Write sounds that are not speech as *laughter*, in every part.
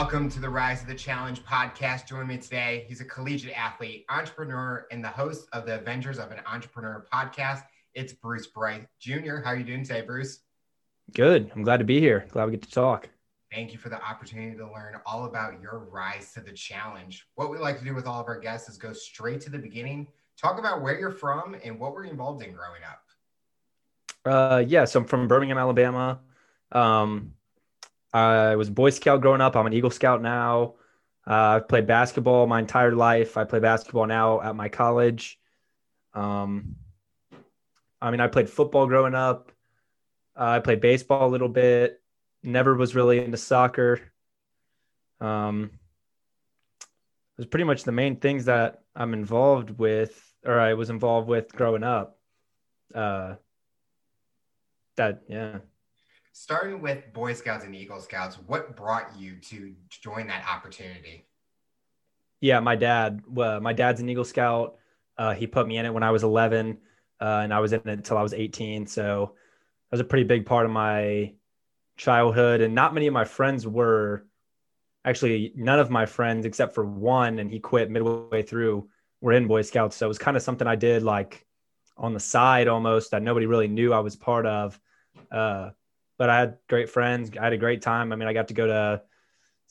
Welcome to the Rise of the Challenge podcast. Joining me today, he's a collegiate athlete, entrepreneur, and the host of the Adventures of an Entrepreneur podcast. It's Bruce Bright Jr. How are you doing today, Bruce? Good. I'm glad to be here. Glad we get to talk. Thank you for the opportunity to learn all about your rise to the challenge. What we like to do with all of our guests is go straight to the beginning, talk about where you're from and what were you involved in growing up. Uh, yeah, so I'm from Birmingham, Alabama. Um, I was Boy Scout growing up. I'm an Eagle Scout now. Uh, I've played basketball my entire life. I play basketball now at my college. Um, I mean, I played football growing up. Uh, I played baseball a little bit never was really into soccer. Um, it was pretty much the main things that I'm involved with, or I was involved with growing up. Uh, that yeah. Starting with Boy Scouts and Eagle Scouts, what brought you to join that opportunity? Yeah, my dad. Uh, my dad's an Eagle Scout. Uh, he put me in it when I was 11, uh, and I was in it until I was 18. So that was a pretty big part of my childhood, and not many of my friends were actually none of my friends except for one, and he quit midway through, were in Boy Scouts. So it was kind of something I did like on the side almost that nobody really knew I was part of. Uh, but I had great friends. I had a great time. I mean, I got to go to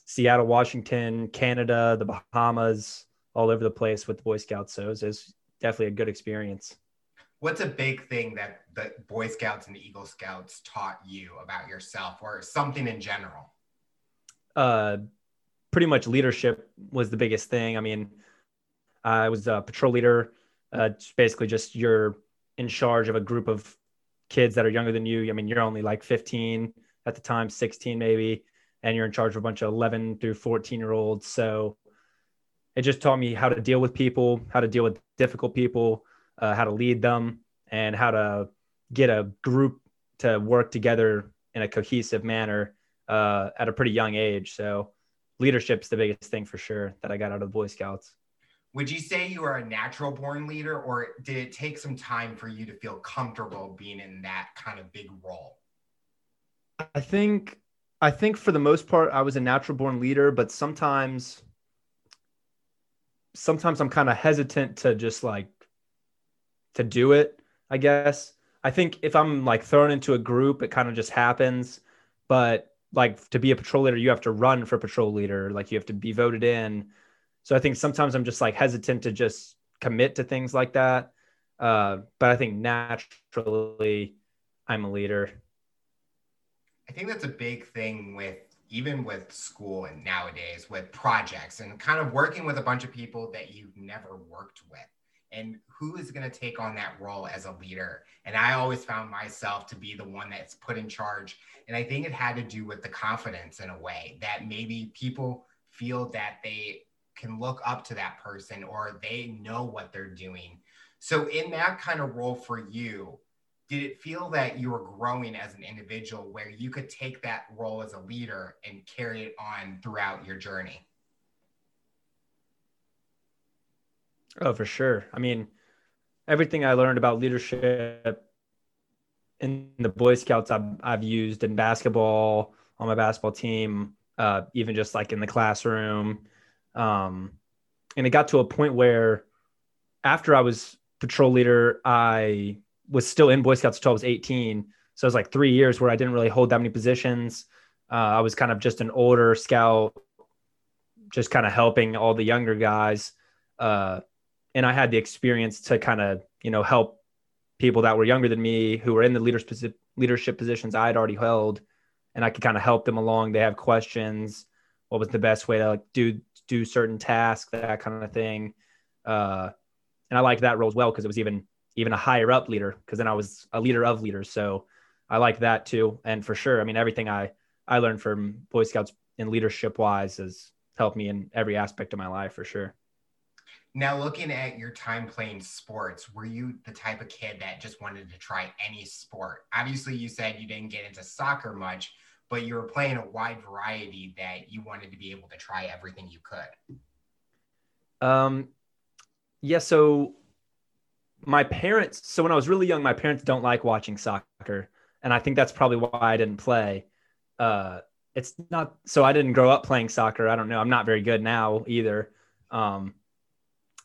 Seattle, Washington, Canada, the Bahamas, all over the place with the Boy Scouts. So it was, it was definitely a good experience what's a big thing that the Boy Scouts and the Eagle Scouts taught you about yourself or something in general? Uh, pretty much leadership was the biggest thing. I mean, I was a patrol leader. Uh, basically, just you're in charge of a group of kids that are younger than you. I mean, you're only like 15 at the time, 16 maybe, and you're in charge of a bunch of 11 through 14 year olds. So it just taught me how to deal with people, how to deal with difficult people, uh, how to lead them, and how to get a group to work together in a cohesive manner uh, at a pretty young age. So leadership's the biggest thing for sure that I got out of the Boy Scouts. Would you say you are a natural born leader, or did it take some time for you to feel comfortable being in that kind of big role? I think I think for the most part I was a natural born leader, but sometimes sometimes I'm kind of hesitant to just like to do it, I guess. I think if I'm like thrown into a group, it kind of just happens. But like to be a patrol leader, you have to run for patrol leader, like you have to be voted in. So I think sometimes I'm just like hesitant to just commit to things like that. Uh, but I think naturally I'm a leader. I think that's a big thing with even with school and nowadays with projects and kind of working with a bunch of people that you've never worked with and who is going to take on that role as a leader and i always found myself to be the one that's put in charge and i think it had to do with the confidence in a way that maybe people feel that they can look up to that person or they know what they're doing so in that kind of role for you did it feel that you were growing as an individual where you could take that role as a leader and carry it on throughout your journey Oh, for sure. I mean, everything I learned about leadership in the Boy Scouts I've, I've used in basketball on my basketball team, uh, even just like in the classroom. Um, and it got to a point where after I was patrol leader, I was still in Boy Scouts until I was 18. So it was like three years where I didn't really hold that many positions. Uh, I was kind of just an older scout, just kind of helping all the younger guys. Uh, and I had the experience to kind of you know help people that were younger than me who were in the leadership leadership positions I had already held, and I could kind of help them along. They have questions. What was the best way to like do do certain tasks, that kind of thing. Uh, and I liked that role as well because it was even even a higher up leader because then I was a leader of leaders. So I like that too. And for sure, I mean everything I I learned from Boy Scouts in leadership wise has helped me in every aspect of my life for sure. Now, looking at your time playing sports, were you the type of kid that just wanted to try any sport? Obviously, you said you didn't get into soccer much, but you were playing a wide variety that you wanted to be able to try everything you could. Um, yeah. So my parents. So when I was really young, my parents don't like watching soccer, and I think that's probably why I didn't play. Uh, it's not so I didn't grow up playing soccer. I don't know. I'm not very good now either. Um,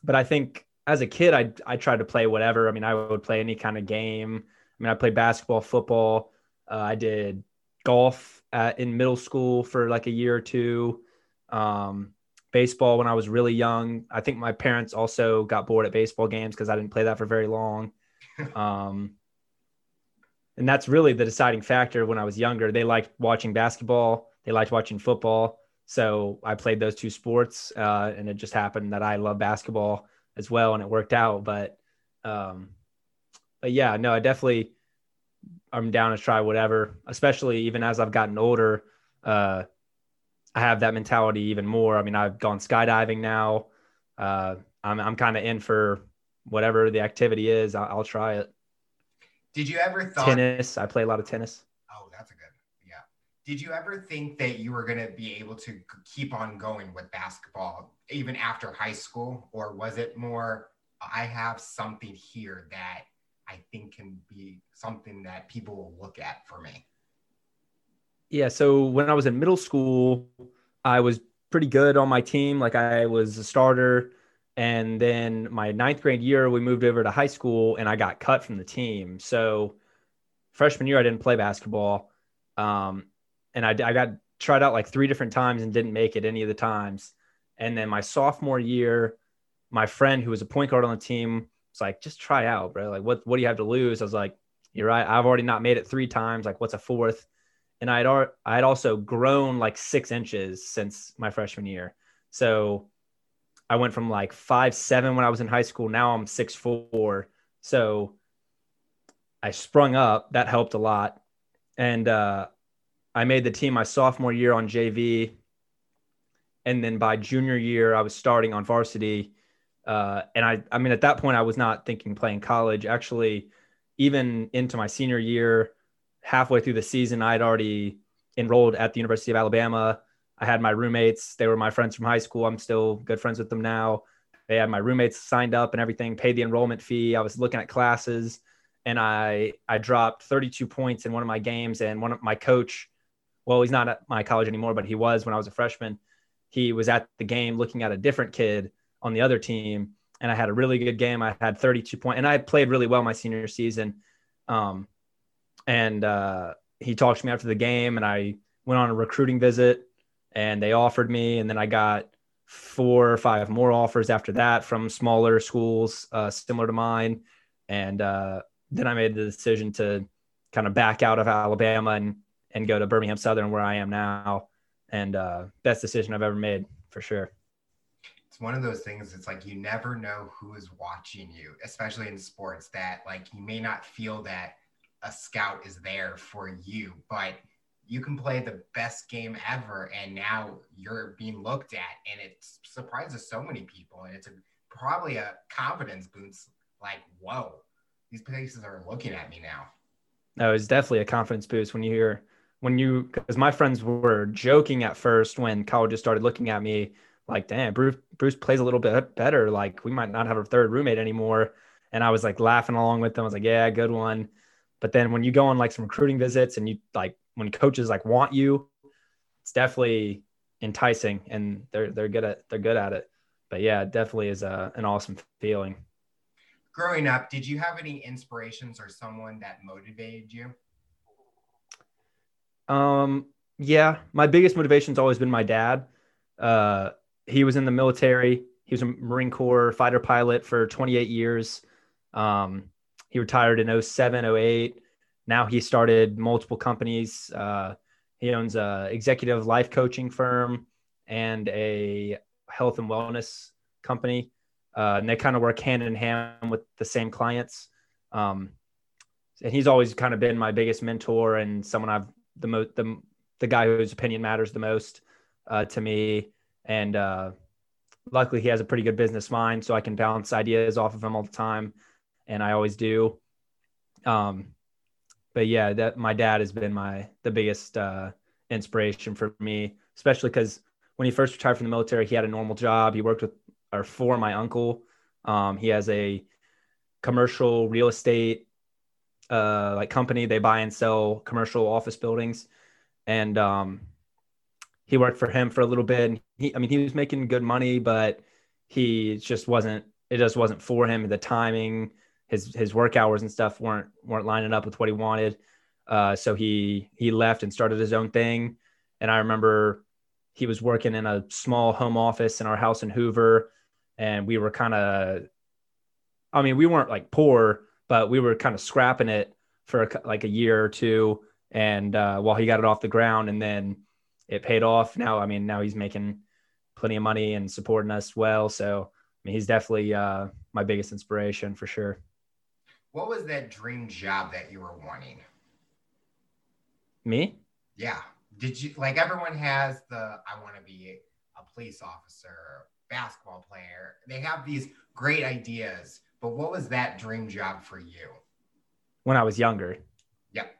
but I think as a kid, I I tried to play whatever. I mean, I would play any kind of game. I mean, I played basketball, football. Uh, I did golf at, in middle school for like a year or two. Um, baseball when I was really young. I think my parents also got bored at baseball games because I didn't play that for very long. *laughs* Um, and that's really the deciding factor when I was younger. They liked watching basketball, they liked watching football. So I played those two sports, uh, and it just happened that I love basketball as well, and it worked out. But, um, but yeah, no, I definitely I'm down to try whatever, especially even as I've gotten older. Uh, I have that mentality even more. I mean, I've gone skydiving now. Uh, I'm I'm kind of in for whatever the activity is. I'll, I'll, try it. Did you ever thought tennis? I play a lot of tennis. Oh, that's a good. Yeah. Did you ever think that you were going to be able to keep on going with basketball even after high school, or was it more? I have something here that I think can be something that people will look at for me. Yeah. So when I was in middle school, I was pretty good on my team. Like I was a starter. And then my ninth grade year, we moved over to high school and I got cut from the team. So freshman year, I didn't play basketball. Um, and I, I got tried out like three different times and didn't make it any of the times. And then my sophomore year, my friend who was a point guard on the team was like, just try out, bro. Like, what, what do you have to lose? I was like, you're right. I've already not made it three times. Like, what's a fourth? And I'd, I had also grown like six inches since my freshman year. So I went from like five seven when I was in high school. Now I'm six four. So I sprung up. That helped a lot. And uh, I made the team my sophomore year on JV. And then by junior year, I was starting on varsity. Uh, and I, I mean, at that point, I was not thinking playing college. Actually, even into my senior year, halfway through the season, I'd already enrolled at the University of Alabama. I had my roommates. They were my friends from high school. I'm still good friends with them now. They had my roommates signed up and everything, paid the enrollment fee. I was looking at classes and I I dropped 32 points in one of my games and one of my coach, well, he's not at my college anymore, but he was when I was a freshman. He was at the game looking at a different kid on the other team and I had a really good game. I had 32 points and I played really well my senior season. Um, and uh, he talked to me after the game and I went on a recruiting visit and they offered me and then i got four or five more offers after that from smaller schools uh, similar to mine and uh, then i made the decision to kind of back out of alabama and and go to birmingham southern where i am now and uh, best decision i've ever made for sure it's one of those things it's like you never know who is watching you especially in sports that like you may not feel that a scout is there for you but you can play the best game ever and now you're being looked at and it surprises so many people and it's a, probably a confidence boost like whoa these places are looking at me now. No it's definitely a confidence boost when you hear when you because my friends were joking at first when colleges started looking at me like damn bruce bruce plays a little bit better like we might not have a third roommate anymore and i was like laughing along with them i was like yeah good one but then when you go on like some recruiting visits and you like when coaches like want you, it's definitely enticing and they're they're good at they're good at it. But yeah, it definitely is a, an awesome feeling. Growing up, did you have any inspirations or someone that motivated you? Um, yeah, my biggest motivation's always been my dad. Uh, he was in the military. He was a Marine Corps fighter pilot for 28 years. Um, he retired in 07, 08 now he started multiple companies. Uh, he owns a executive life coaching firm and a health and wellness company. Uh, and they kind of work hand in hand with the same clients. Um, and he's always kind of been my biggest mentor and someone I've the most the the guy whose opinion matters the most uh, to me. And uh, luckily, he has a pretty good business mind, so I can bounce ideas off of him all the time, and I always do. Um, but yeah, that my dad has been my the biggest uh, inspiration for me, especially because when he first retired from the military, he had a normal job. He worked with or for my uncle. Um, he has a commercial real estate uh, like company. They buy and sell commercial office buildings, and um, he worked for him for a little bit. And he, I mean, he was making good money, but he just wasn't. It just wasn't for him. The timing, his his work hours and stuff weren't weren't lining up with what he wanted. Uh, so he he left and started his own thing. And I remember he was working in a small home office in our house in Hoover, and we were kind of, I mean, we weren't like poor, but we were kind of scrapping it for a, like a year or two. And uh, while he got it off the ground, and then it paid off. Now, I mean, now he's making plenty of money and supporting us well. So, I mean, he's definitely uh, my biggest inspiration for sure. What was that dream job that you were wanting? Me? Yeah. Did you like everyone has the I want to be a police officer, basketball player. They have these great ideas, but what was that dream job for you? When I was younger. Yep.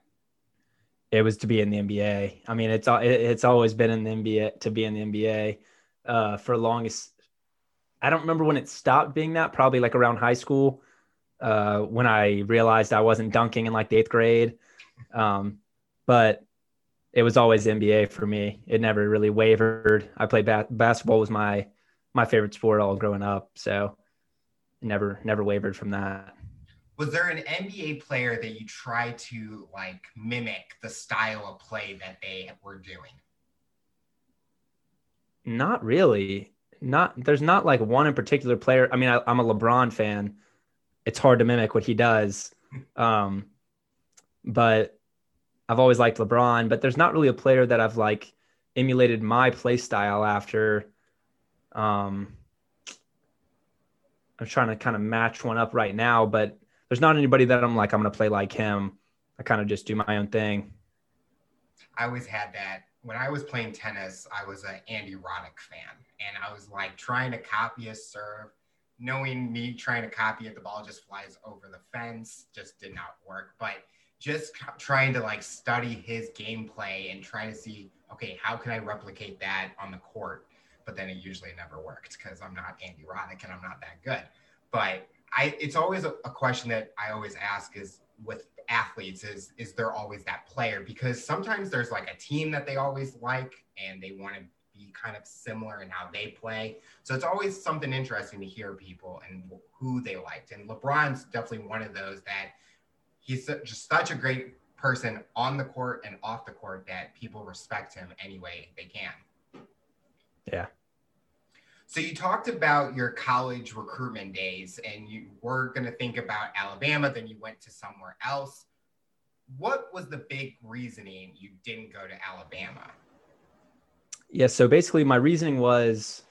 It was to be in the NBA. I mean, it's it's always been in the NBA to be in the NBA uh, for longest. I don't remember when it stopped being that. Probably like around high school, uh, when I realized I wasn't dunking in like the eighth grade. Um, but it was always NBA for me. It never really wavered. I played ba- basketball was my my favorite sport all growing up, so never never wavered from that. Was there an NBA player that you tried to like mimic the style of play that they were doing? Not really. Not there's not like one in particular player. I mean, I, am a LeBron fan. It's hard to mimic what he does. Um, but I've always liked LeBron, but there's not really a player that I've like emulated my play style after. Um, I'm trying to kind of match one up right now, but there's not anybody that I'm like, I'm going to play like him. I kind of just do my own thing. I always had that. When I was playing tennis, I was an Andy Roddick fan, and I was like trying to copy a serve. Knowing me trying to copy it, the ball just flies over the fence. Just did not work. But just trying to like study his gameplay and try to see, okay, how can I replicate that on the court? But then it usually never worked because I'm not Andy Roddick and I'm not that good. But I, it's always a, a question that I always ask is with athletes is is there always that player because sometimes there's like a team that they always like and they want to be kind of similar in how they play. So it's always something interesting to hear people and who they liked. And LeBron's definitely one of those that he's just such a great person on the court and off the court that people respect him any way they can. Yeah. So you talked about your college recruitment days and you were going to think about Alabama, then you went to somewhere else. What was the big reasoning you didn't go to Alabama? Yeah, so basically my reasoning was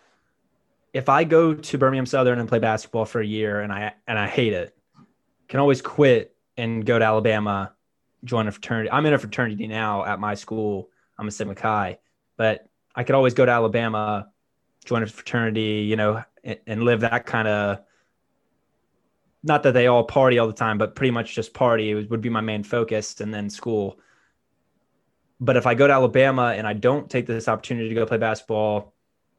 if I go to Birmingham Southern and play basketball for a year and I and I hate it, can always quit and go to Alabama, join a fraternity. I'm in a fraternity now at my school. I'm a Sigma Chi, but I could always go to Alabama, join a fraternity, you know, and, and live that kind of. Not that they all party all the time, but pretty much just party would, would be my main focus, and then school. But if I go to Alabama and I don't take this opportunity to go play basketball,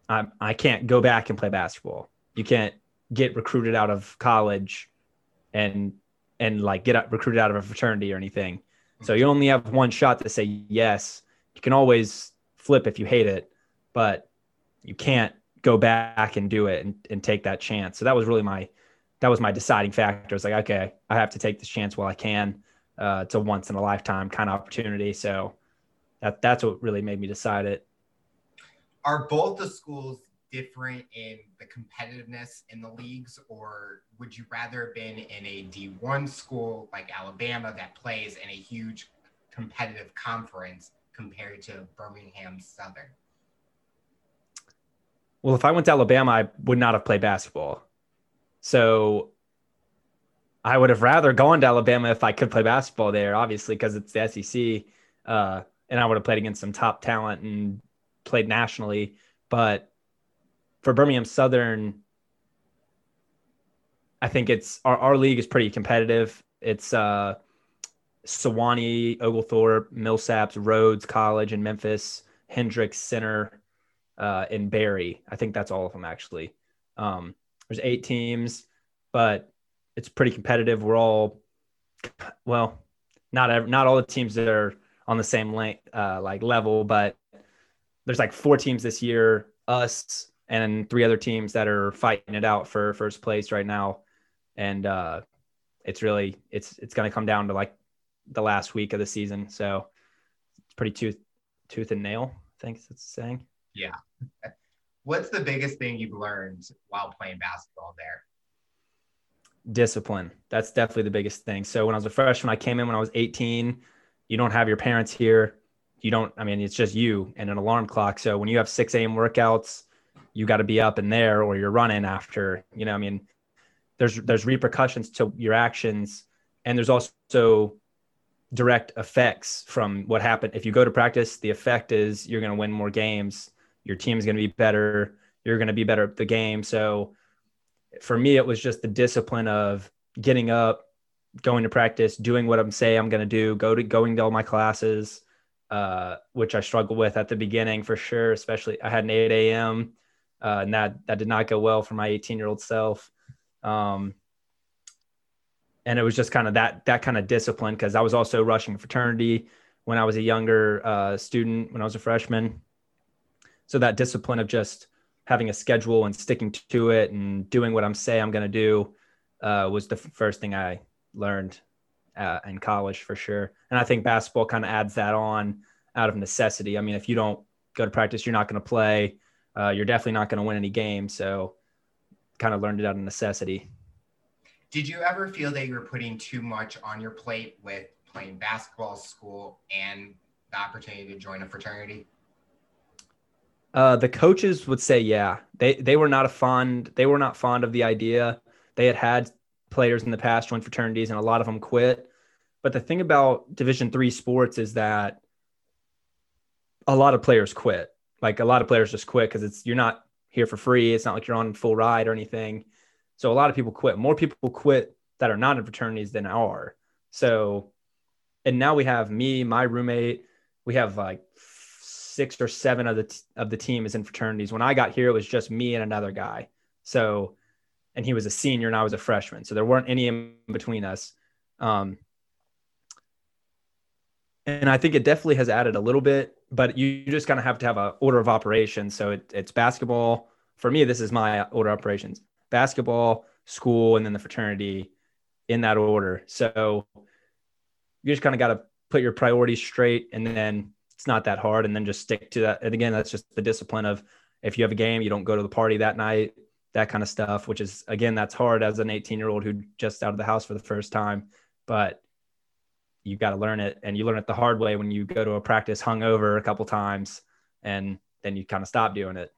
I, I can't go back and play basketball. You can't get recruited out of college and and like get recruited out of a fraternity or anything. So you only have one shot to say yes. You can always flip if you hate it, but you can't go back and do it and, and take that chance. So that was really my that was my deciding factor. It's like, okay, I have to take this chance while I can. Uh, it's a once in a lifetime kind of opportunity. So that that's what really made me decide it. Are both the schools different in the competitiveness in the leagues, or would you rather have been in a D1 school like Alabama that plays in a huge competitive conference compared to Birmingham Southern? Well, if I went to Alabama, I would not have played basketball. So I would have rather gone to Alabama if I could play basketball there, obviously, because it's the SEC. Uh, and I would have played against some top talent and played nationally. But for Birmingham Southern, I think it's our, our league is pretty competitive. It's uh, Sewanee, Oglethorpe, Millsaps, Rhodes College, and Memphis, Hendrix Centre, uh, and Berry. I think that's all of them actually. Um, there's eight teams, but it's pretty competitive. We're all well, not every, not all the teams that are on the same length, uh, like level, but there's like four teams this year, us and three other teams that are fighting it out for first place right now. And uh, it's really it's it's going to come down to like the last week of the season. So it's pretty tooth tooth and nail. I think that's saying. Yeah. *laughs* What's the biggest thing you've learned while playing basketball there? Discipline. That's definitely the biggest thing. So when I was a freshman, I came in when I was 18. You don't have your parents here. You don't, I mean, it's just you and an alarm clock. So when you have 6 a.m. workouts, you got to be up in there or you're running after, you know, I mean, there's there's repercussions to your actions and there's also direct effects from what happened. If you go to practice, the effect is you're going to win more games. Your team's going to be better. You're going to be better at the game. So for me, it was just the discipline of getting up, going to practice, doing what I'm say I'm going to do, go to going to all my classes, uh, which I struggled with at the beginning for sure. Especially I had an 8 a.m. Uh, and that that did not go well for my 18 year old self. Um, and it was just kind of that that kind of discipline because I was also rushing fraternity when I was a younger uh, student when I was a freshman. So that discipline of just having a schedule and sticking to it and doing what I'm say I'm going to do uh, was the first thing I learned uh, in college for sure. And I think basketball kind of adds that on out of necessity. I mean, if you don't go to practice, you're not going to play. Uh, you're definitely not going to win any games. So, kind of learned it out of necessity. Did you ever feel that you were putting too much on your plate with playing basketball, school, and the opportunity to join a fraternity? Uh, the coaches would say, yeah, they they were not a fond they were not fond of the idea. They had had players in the past join fraternities, and a lot of them quit. But the thing about Division three sports is that a lot of players quit. Like a lot of players just quit because it's you're not here for free. It's not like you're on full ride or anything. So a lot of people quit. More people quit that are not in fraternities than are. So, and now we have me, my roommate. We have like six or seven of the t- of the team is in fraternities. When I got here, it was just me and another guy. So, and he was a senior and I was a freshman. So there weren't any in between us. Um, and I think it definitely has added a little bit, but you, you just kind of have to have an order of operations. So it, it's basketball. For me, this is my order of operations basketball, school, and then the fraternity in that order. So you just kind of got to put your priorities straight and then it's not that hard and then just stick to that. And again, that's just the discipline of if you have a game, you don't go to the party that night, that kind of stuff, which is again, that's hard as an 18 year old who just out of the house for the first time. But you've got to learn it and you learn it the hard way when you go to a practice hungover a couple times and then you kind of stop doing it.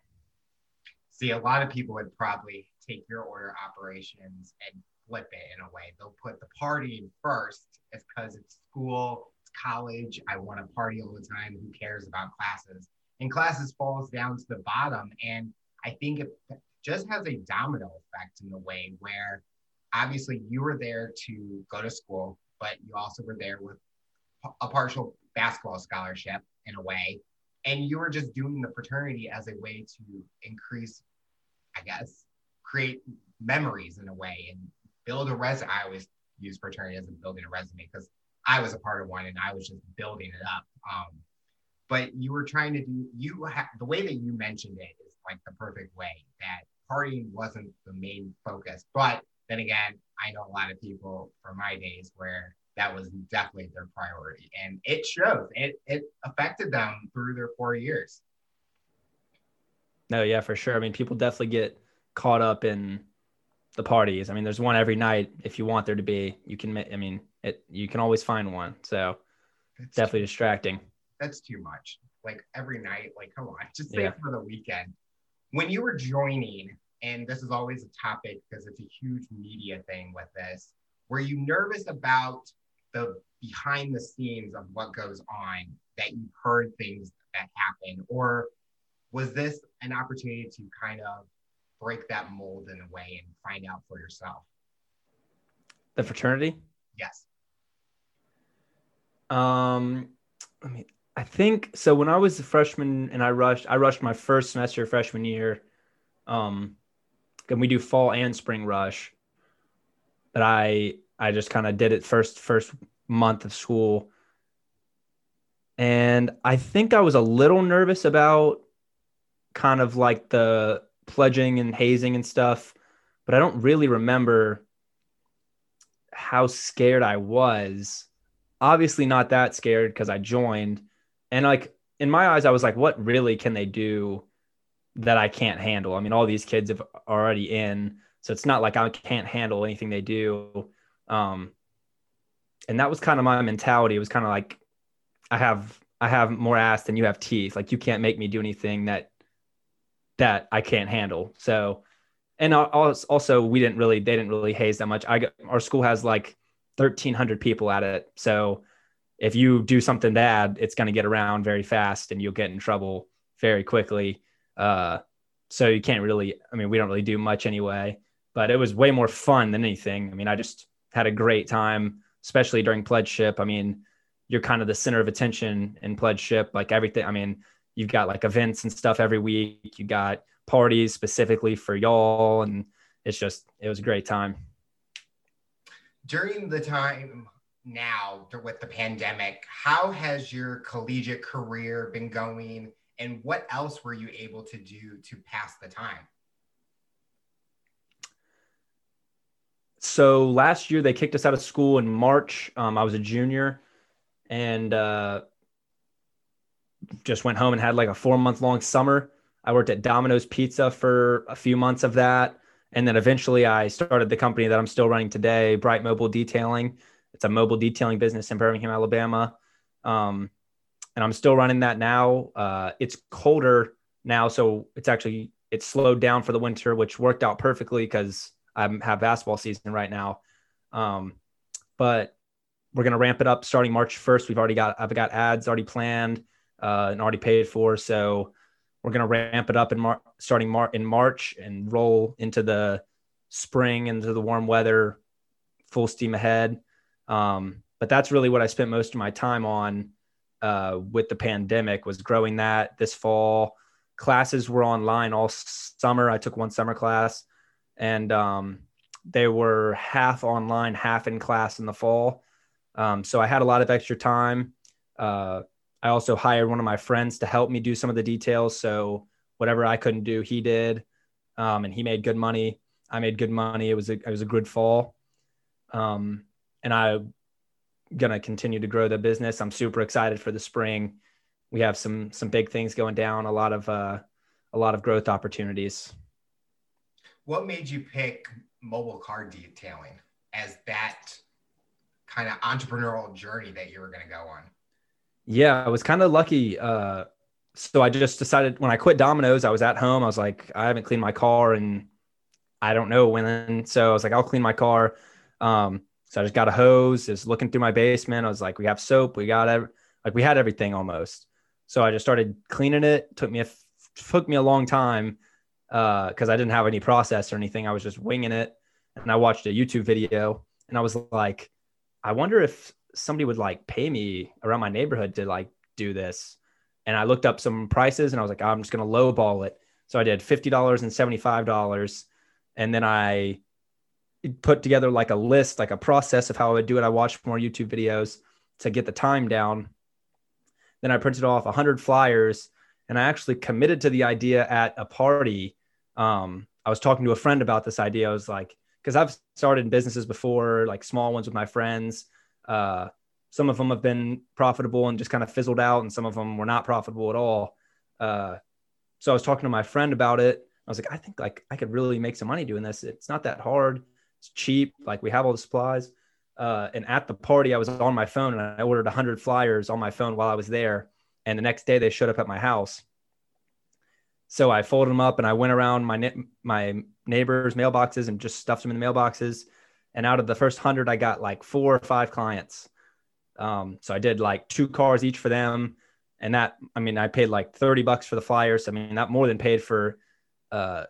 See, a lot of people would probably take your order operations and flip it in a way. They'll put the party first because it's school, college. I want to party all the time. Who cares about classes? And classes falls down to the bottom. And I think it just has a domino effect in the way where obviously you were there to go to school, but you also were there with a partial basketball scholarship in a way. And you were just doing the fraternity as a way to increase, I guess, create memories in a way and build a resume. I always use fraternity as a building a resume because I was a part of one and I was just building it up. Um, but you were trying to do you have the way that you mentioned it is like the perfect way that partying wasn't the main focus. But then again, I know a lot of people from my days where that was definitely their priority, and it shows. It it affected them through their four years. No, yeah, for sure. I mean, people definitely get caught up in the parties. I mean, there's one every night. If you want there to be, you can. I mean, it. You can always find one. So that's definitely too, distracting. That's too much. Like every night. Like, come on, *laughs* just say yeah. for the weekend. When you were joining, and this is always a topic because it's a huge media thing with this. Were you nervous about the behind the scenes of what goes on that you've heard things that happen, or was this an opportunity to kind of break that mold in a way and find out for yourself? The fraternity? Yes. Um, I mean, I think so. When I was a freshman and I rushed, I rushed my first semester freshman year. Um, and we do fall and spring rush. But I I just kind of did it first first month of school. And I think I was a little nervous about kind of like the pledging and hazing and stuff, but I don't really remember how scared I was. Obviously, not that scared because I joined. And like in my eyes, I was like, what really can they do that I can't handle? I mean, all these kids have already in. So it's not like I can't handle anything they do. Um, and that was kind of my mentality. It was kind of like I have I have more ass than you have teeth. Like you can't make me do anything that that I can't handle. So, and also we didn't really they didn't really haze that much. I got, our school has like thirteen hundred people at it. So if you do something bad, it's going to get around very fast and you'll get in trouble very quickly. Uh, so you can't really. I mean, we don't really do much anyway. But it was way more fun than anything. I mean, I just had a great time, especially during pledgeship. I mean, you're kind of the center of attention in pledgeship. Like everything. I mean, you've got like events and stuff every week. You got parties specifically for y'all, and it's just it was a great time. During the time now with the pandemic, how has your collegiate career been going, and what else were you able to do to pass the time? So last year they kicked us out of school in March. Um, I was a junior, and uh, just went home and had like a four month long summer. I worked at Domino's Pizza for a few months of that. And then eventually I started the company that I'm still running today, Bright Mobile Detailing. It's a mobile detailing business in Birmingham, Alabama. Um, and I'm still running that now. Uh, it's colder now, so it's actually it's slowed down for the winter, which worked out perfectly because I have basketball season right now. Um, but we're gonna ramp it up starting March 1st. We've already got I've got ads already planned uh, and already paid for. So we're going to ramp it up in Mar- starting Mar- in March and roll into the spring into the warm weather, full steam ahead. Um, but that's really what I spent most of my time on uh, with the pandemic was growing that this fall. Classes were online all summer. I took one summer class, and um, they were half online, half in class in the fall. Um, so I had a lot of extra time. Uh, I also hired one of my friends to help me do some of the details. So whatever I couldn't do, he did, um, and he made good money. I made good money. It was a it was a good fall, um, and I'm gonna continue to grow the business. I'm super excited for the spring. We have some some big things going down. A lot of uh, a lot of growth opportunities. What made you pick mobile car detailing as that kind of entrepreneurial journey that you were going to go on? Yeah, I was kind of lucky. Uh, so I just decided when I quit Domino's, I was at home. I was like, I haven't cleaned my car and I don't know when. So I was like, I'll clean my car. Um, so I just got a hose, just looking through my basement. I was like, we have soap, we got it. Like we had everything almost. So I just started cleaning it. Took me a took me a long time because uh, I didn't have any process or anything. I was just winging it. And I watched a YouTube video and I was like, I wonder if somebody would like pay me around my neighborhood to like do this. And I looked up some prices and I was like, I'm just going to lowball it. So I did $50 and $75. And then I put together like a list, like a process of how I would do it. I watched more YouTube videos to get the time down. Then I printed off 100 flyers and I actually committed to the idea at a party. Um, I was talking to a friend about this idea. I was like, because I've started businesses before, like small ones with my friends. Uh, some of them have been profitable and just kind of fizzled out, and some of them were not profitable at all. Uh, so I was talking to my friend about it. I was like, I think like I could really make some money doing this. It's not that hard. It's cheap. Like we have all the supplies. Uh, and at the party, I was on my phone and I ordered 100 flyers on my phone while I was there. And the next day, they showed up at my house. So I folded them up and I went around my my neighbors' mailboxes and just stuffed them in the mailboxes and out of the first hundred, I got like four or five clients. Um, so I did like two cars each for them, and that I mean I paid like thirty bucks for the flyers. I mean that more than paid for uh,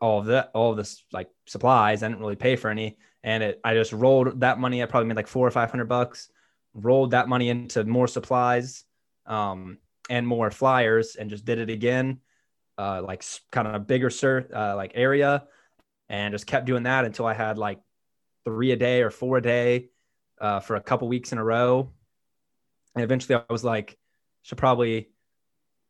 all of that, all of this like supplies. I didn't really pay for any, and it I just rolled that money. I probably made like four or five hundred bucks. Rolled that money into more supplies um, and more flyers, and just did it again, uh, like kind of a bigger sir, uh, like area, and just kept doing that until I had like three a day or four a day uh, for a couple weeks in a row. And eventually I was like, should probably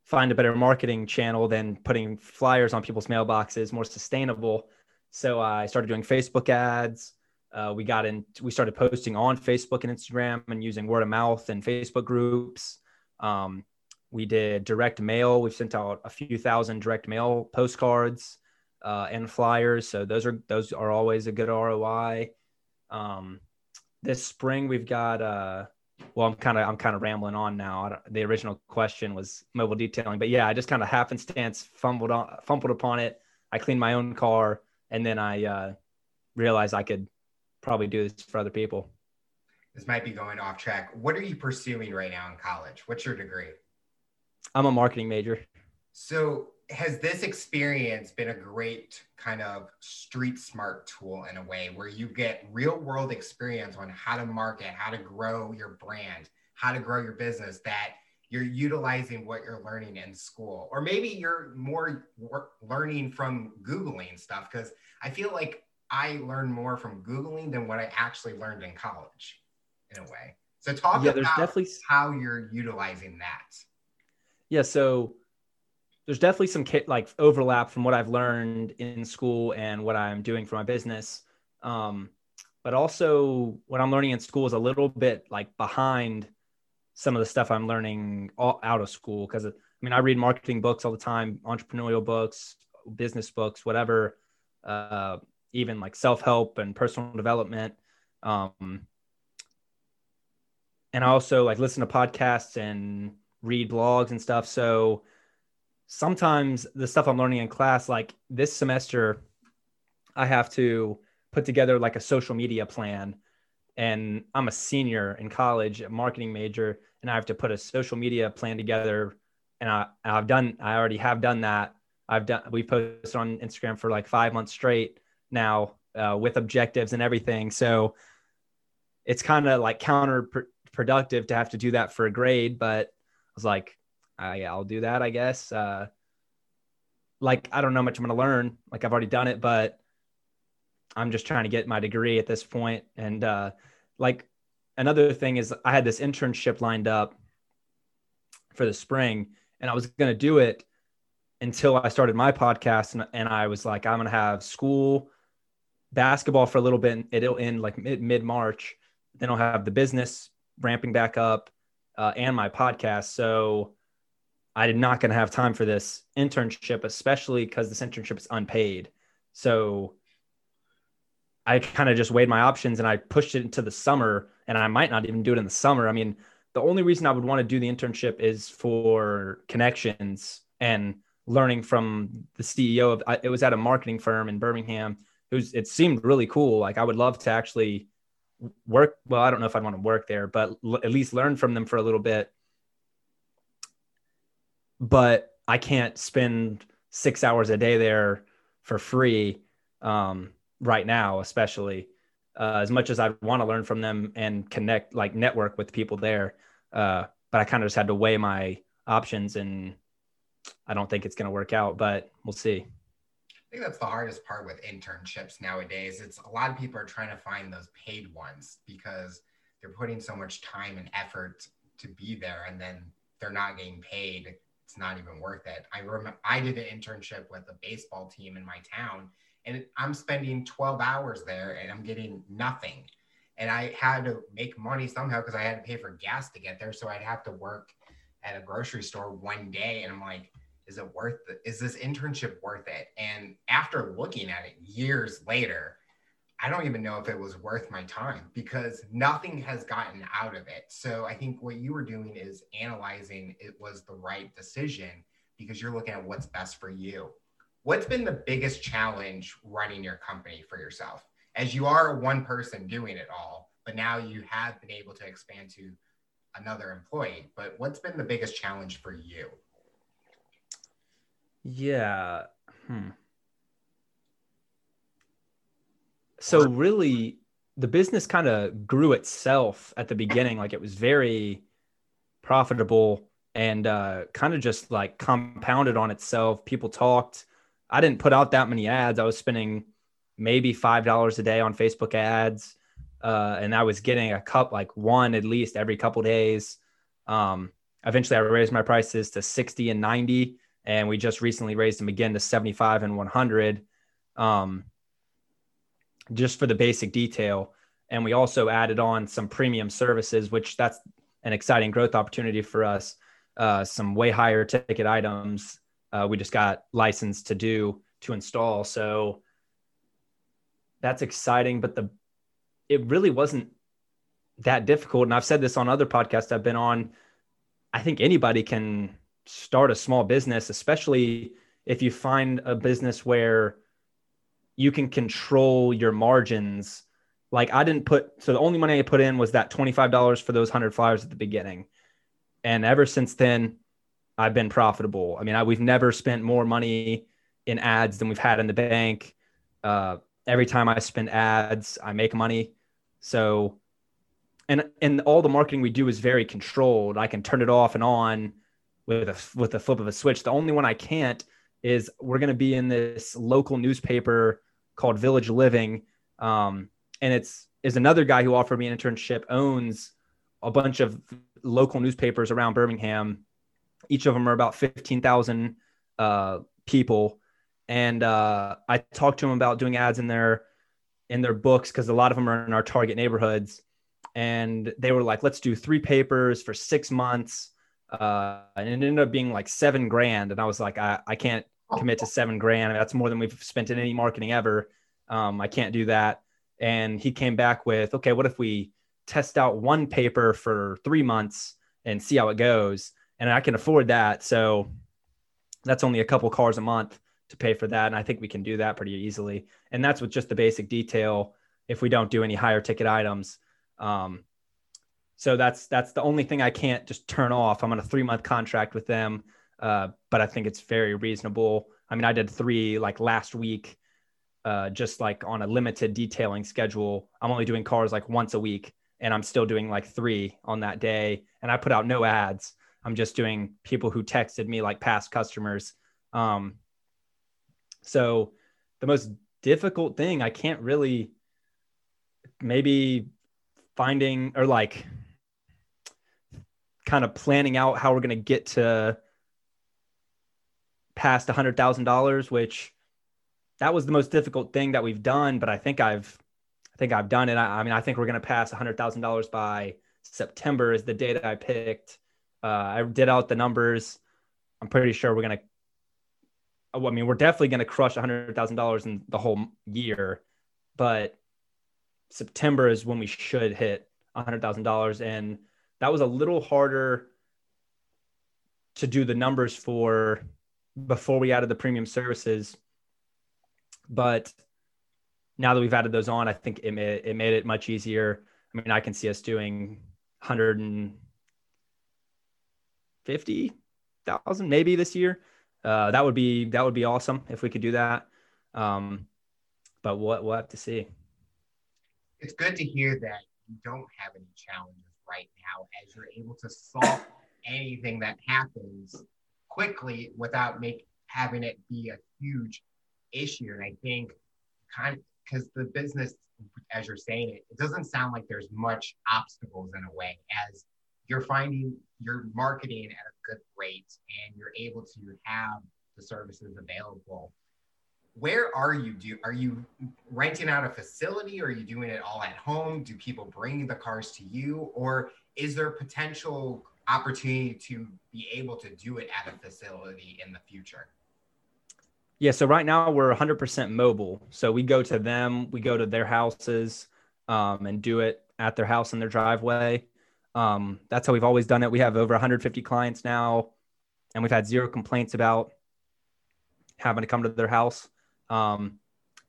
find a better marketing channel than putting flyers on people's mailboxes, more sustainable. So I started doing Facebook ads. Uh, we got in, we started posting on Facebook and Instagram and using word of mouth and Facebook groups. Um, we did direct mail. We've sent out a few thousand direct mail postcards uh, and flyers. So those are those are always a good ROI. Um, this spring we've got uh, well, I'm kind of I'm kind of rambling on now. the original question was mobile detailing, but yeah, I just kind of happenstance fumbled on fumbled upon it. I cleaned my own car, and then I uh, realized I could probably do this for other people. This might be going off track. What are you pursuing right now in college? What's your degree? I'm a marketing major. So has this experience been a great kind of street smart tool in a way where you get real world experience on how to market, how to grow your brand, how to grow your business that you're utilizing what you're learning in school? Or maybe you're more learning from googling stuff because i feel like i learned more from googling than what i actually learned in college in a way. So talk yeah, about definitely... how you're utilizing that. Yeah so there's definitely some like overlap from what I've learned in school and what I'm doing for my business. Um, but also what I'm learning in school is a little bit like behind some of the stuff I'm learning all, out of school. Cause I mean, I read marketing books all the time, entrepreneurial books, business books, whatever, uh, even like self-help and personal development. Um, and I also like listen to podcasts and read blogs and stuff. So, sometimes the stuff I'm learning in class, like this semester, I have to put together like a social media plan. And I'm a senior in college, a marketing major, and I have to put a social media plan together. And I, I've done, I already have done that. I've done, we posted on Instagram for like five months straight now uh, with objectives and everything. So it's kind of like counterproductive to have to do that for a grade, but I was like, yeah, I'll do that, I guess. Uh, like, I don't know much I'm going to learn. Like, I've already done it, but I'm just trying to get my degree at this point. And uh, like, another thing is, I had this internship lined up for the spring, and I was going to do it until I started my podcast. And, and I was like, I'm going to have school, basketball for a little bit. It'll end like mid March. Then I'll have the business ramping back up uh, and my podcast. So I did not going to have time for this internship, especially because this internship is unpaid. So I kind of just weighed my options and I pushed it into the summer, and I might not even do it in the summer. I mean, the only reason I would want to do the internship is for connections and learning from the CEO of it was at a marketing firm in Birmingham. Was it seemed really cool. Like I would love to actually work. Well, I don't know if I'd want to work there, but l- at least learn from them for a little bit but I can't spend six hours a day there for free um, right now, especially uh, as much as I want to learn from them and connect, like network with people there. Uh, but I kind of just had to weigh my options, and I don't think it's going to work out, but we'll see. I think that's the hardest part with internships nowadays. It's a lot of people are trying to find those paid ones because they're putting so much time and effort to be there, and then they're not getting paid it's not even worth it. I remember I did an internship with a baseball team in my town, and I'm spending 12 hours there and I'm getting nothing. And I had to make money somehow because I had to pay for gas to get there. So I'd have to work at a grocery store one day. And I'm like, is it worth it? Is this internship worth it? And after looking at it years later, I don't even know if it was worth my time because nothing has gotten out of it. So I think what you were doing is analyzing it was the right decision because you're looking at what's best for you. What's been the biggest challenge running your company for yourself? As you are one person doing it all, but now you have been able to expand to another employee. But what's been the biggest challenge for you? Yeah. Hmm. So really the business kind of grew itself at the beginning like it was very profitable and uh, kind of just like compounded on itself. People talked. I didn't put out that many ads. I was spending maybe five dollars a day on facebook ads uh, and i was getting a cup like one at least every couple days. Um, eventually I raised my prices to 60 and 90 and we just recently raised them again to 75 and 100 um, just for the basic detail. And we also added on some premium services which that's an exciting growth opportunity for us. Uh, some way higher ticket items uh, we just got licensed to do to install. So that's exciting but the it really wasn't that difficult. And i've said this on other podcasts i've been on. I think anybody can start a small business, especially if you find a business where you can control your margins. Like I didn't put, so the only money I put in was that $25 for those 100 flyers at the beginning. And ever since then, I've been profitable. I mean, I, we've never spent more money in ads than we've had in the bank. Uh, every time I spend ads, I make money. So, and and all the marketing we do is very controlled. I can turn it off and on with a with a flip of a switch. The only one I can't is we're going to be in this local newspaper called Village Living, um, and it's is another guy who offered me an internship owns a bunch of local newspapers around Birmingham. Each of them are about fifteen thousand uh, people, and uh, I talked to him about doing ads in their in their books because a lot of them are in our target neighborhoods. And they were like, let's do three papers for six months uh, and it ended up being like seven grand. And I was like, I, I can't commit to seven grand. That's more than we've spent in any marketing ever. Um, I can't do that. And he came back with, okay, what if we test out one paper for three months and see how it goes? And I can afford that. So that's only a couple cars a month to pay for that. And I think we can do that pretty easily. And that's with just the basic detail if we don't do any higher ticket items. Um, so that's that's the only thing I can't just turn off. I'm on a three month contract with them, uh, but I think it's very reasonable. I mean, I did three like last week, uh, just like on a limited detailing schedule. I'm only doing cars like once a week, and I'm still doing like three on that day. And I put out no ads. I'm just doing people who texted me like past customers. Um, so the most difficult thing I can't really maybe finding or like kind of planning out how we're going to get to past a hundred thousand dollars, which that was the most difficult thing that we've done. But I think I've, I think I've done it. I, I mean, I think we're going to pass a hundred thousand dollars by September is the date I picked. Uh, I did out the numbers. I'm pretty sure we're going to, I mean, we're definitely going to crush a hundred thousand dollars in the whole year, but September is when we should hit a hundred thousand dollars. And that was a little harder to do the numbers for before we added the premium services. But now that we've added those on, I think it made, it made it much easier. I mean, I can see us doing 150,000 maybe this year. Uh, that would be that would be awesome if we could do that. Um, but we'll, we'll have to see. It's good to hear that you don't have any challenges right now as you're able to solve anything that happens quickly without make having it be a huge issue. And I think kind of because the business, as you're saying it, it doesn't sound like there's much obstacles in a way as you're finding you're marketing at a good rate and you're able to have the services available. Where are you? Do are you renting out a facility? Or are you doing it all at home? Do people bring the cars to you? Or is there potential opportunity to be able to do it at a facility in the future yeah so right now we're 100% mobile so we go to them we go to their houses um, and do it at their house in their driveway um, that's how we've always done it we have over 150 clients now and we've had zero complaints about having to come to their house um,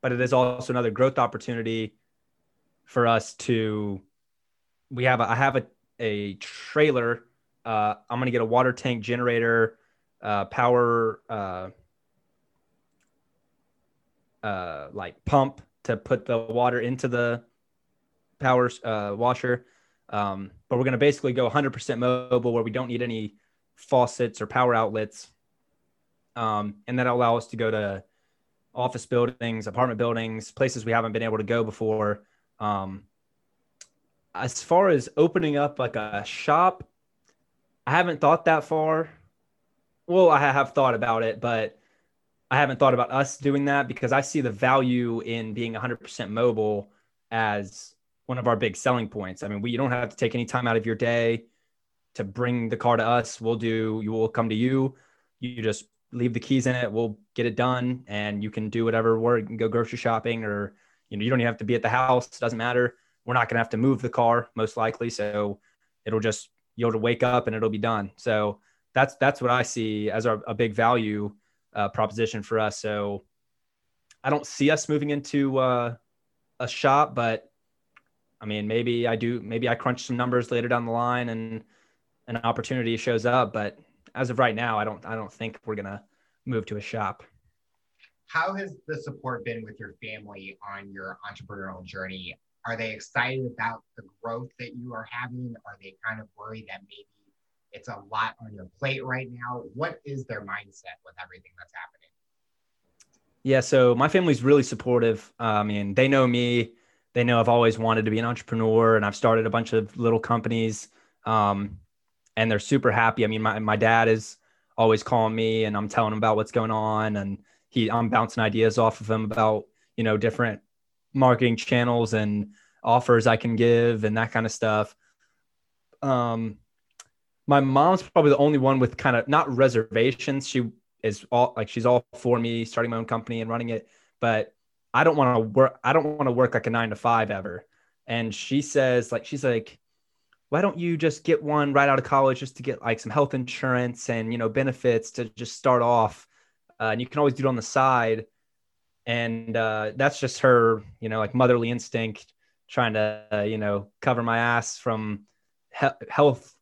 but it is also another growth opportunity for us to. We have a, I have a a trailer. Uh, I'm going to get a water tank generator, uh, power, uh, uh, like pump to put the water into the power uh, washer. Um, but we're going to basically go 100% mobile where we don't need any faucets or power outlets. Um, and that allow us to go to office buildings, apartment buildings, places we haven't been able to go before. Um, as far as opening up like a shop, I haven't thought that far. Well, I have thought about it, but I haven't thought about us doing that because I see the value in being 100% mobile as one of our big selling points. I mean, we you don't have to take any time out of your day to bring the car to us. We'll do you will come to you. You just leave the keys in it. We'll get it done and you can do whatever work. Can go grocery shopping or you know, you don't even have to be at the house. It doesn't matter. We're not going to have to move the car most likely. So it'll just, you'll wake up and it'll be done. So that's, that's what I see as our, a big value uh, proposition for us. So I don't see us moving into uh, a shop, but I mean, maybe I do, maybe I crunch some numbers later down the line and an opportunity shows up, but as of right now, I don't, I don't think we're to move to a shop. How has the support been with your family on your entrepreneurial journey? Are they excited about the growth that you are having? Are they kind of worried that maybe it's a lot on your plate right now? What is their mindset with everything that's happening? Yeah, so my family's really supportive. I mean, they know me. They know I've always wanted to be an entrepreneur, and I've started a bunch of little companies. Um, and they're super happy. I mean, my my dad is always calling me, and I'm telling him about what's going on, and he I'm bouncing ideas off of him about you know different marketing channels and offers I can give and that kind of stuff. Um, my mom's probably the only one with kind of not reservations. She is all like she's all for me starting my own company and running it, but I don't want to work. I don't want to work like a nine to five ever. And she says like she's like, why don't you just get one right out of college just to get like some health insurance and you know benefits to just start off uh, and you can always do it on the side and uh, that's just her you know like motherly instinct trying to uh, you know cover my ass from he- health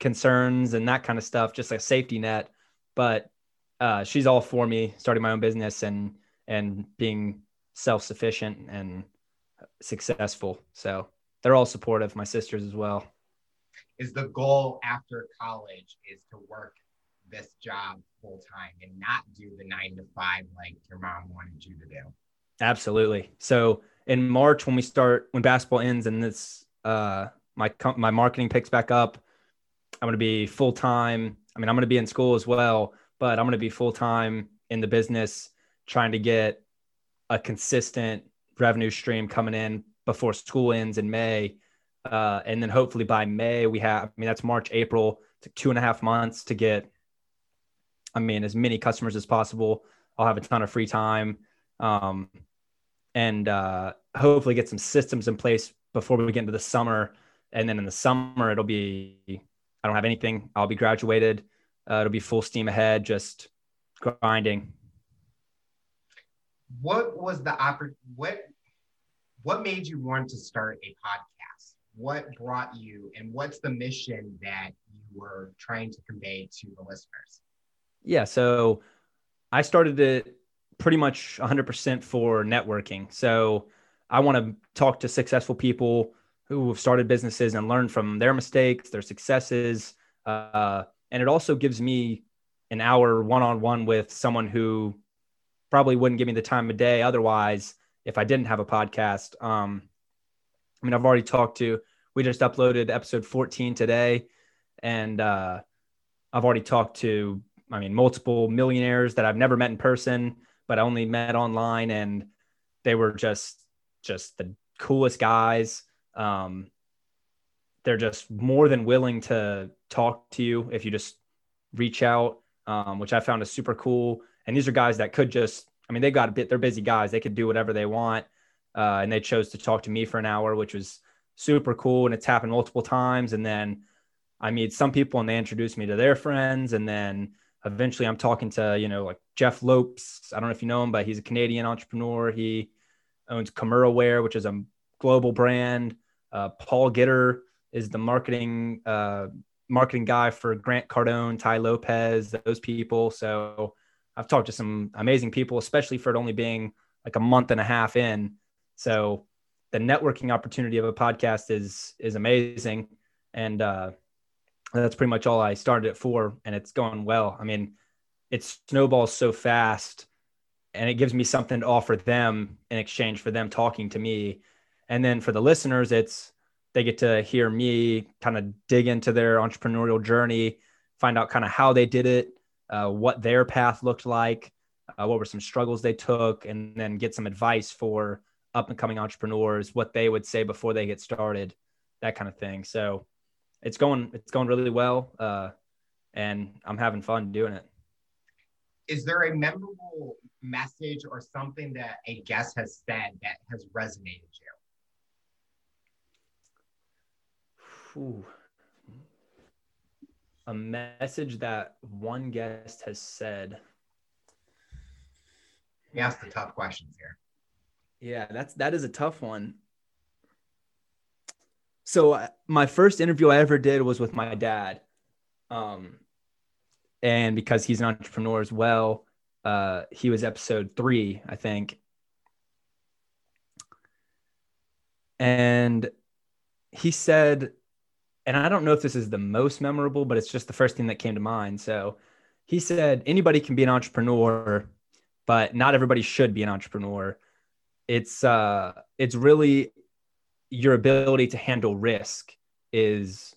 concerns and that kind of stuff just like a safety net. But uh, she's all for me starting my own business and and being self-sufficient and successful. So they're all supportive my sisters as well. Is the goal after college is to work this job full time and not do the nine to five like your mom wanted you to do. Absolutely. So in March, when we start, when basketball ends and this, uh, my, my marketing picks back up, I'm going to be full time. I mean, I'm going to be in school as well, but I'm going to be full time in the business trying to get a consistent revenue stream coming in before school ends in May. Uh, and then hopefully by May, we have, I mean, that's March, April, two and a half months to get I mean, as many customers as possible. I'll have a ton of free time, um, and uh, hopefully get some systems in place before we get into the summer. And then in the summer, it'll be I don't have anything. I'll be graduated. Uh, it'll be full steam ahead, just grinding. What was the oppor- what what made you want to start a podcast? What brought you, and what's the mission that you were trying to convey to the listeners? Yeah. So I started it pretty much 100% for networking. So I want to talk to successful people who have started businesses and learn from their mistakes, their successes. Uh, and it also gives me an hour one on one with someone who probably wouldn't give me the time of day otherwise if I didn't have a podcast. Um, I mean, I've already talked to, we just uploaded episode 14 today, and uh, I've already talked to I mean, multiple millionaires that I've never met in person, but I only met online, and they were just just the coolest guys. Um, they're just more than willing to talk to you if you just reach out, um, which I found is super cool. And these are guys that could just, I mean, they got a bit, they're busy guys. They could do whatever they want. Uh, and they chose to talk to me for an hour, which was super cool. And it's happened multiple times. And then I meet some people and they introduce me to their friends. And then eventually I'm talking to, you know, like Jeff Lopes. I don't know if you know him, but he's a Canadian entrepreneur. He owns Kimura Wear, which is a global brand. Uh, Paul Gitter is the marketing uh, marketing guy for Grant Cardone, Tai Lopez, those people. So I've talked to some amazing people, especially for it only being like a month and a half in. So the networking opportunity of a podcast is is amazing, and uh, that's pretty much all I started it for, and it's going well. I mean, it snowballs so fast, and it gives me something to offer them in exchange for them talking to me. And then for the listeners, it's they get to hear me kind of dig into their entrepreneurial journey find out kind of how they did it, uh, what their path looked like, uh, what were some struggles they took, and then get some advice for up and coming entrepreneurs, what they would say before they get started, that kind of thing. So it's going it's going really well, uh, and I'm having fun doing it. Is there a memorable message or something that a guest has said that has resonated you? Ooh. A message that one guest has said. We ask the tough questions here. Yeah, that's that is a tough one. So uh, my first interview I ever did was with my dad, um, and because he's an entrepreneur as well, uh, he was episode three, I think, and he said, and I don't know if this is the most memorable, but it's just the first thing that came to mind. So he said, anybody can be an entrepreneur, but not everybody should be an entrepreneur it's uh it's really your ability to handle risk is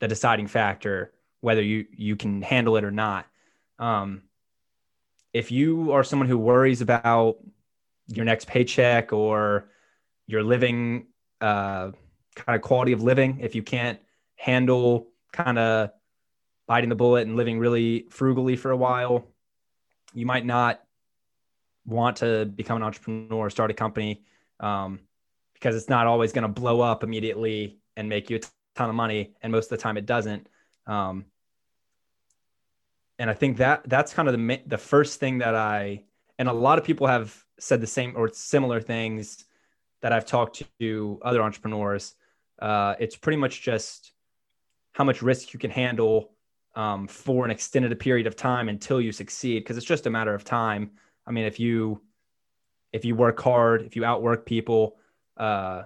the deciding factor whether you you can handle it or not. Um if you are someone who worries about your next paycheck or your living uh kind of quality of living if you can't handle kind of biting the bullet and living really frugally for a while you might not want to become an entrepreneur, start a company, um, because it's not always going to blow up immediately and make you a ton of money, and most of the time it doesn't. Um, and I think that that's kind of the the first thing that I and a lot of people have said the same or similar things that I've talked to other entrepreneurs. Uh, it's pretty much just how much risk you can handle um, for an extended period of time until you succeed, because it's just a matter of time. I mean, if you if you work hard, if you outwork people, uh,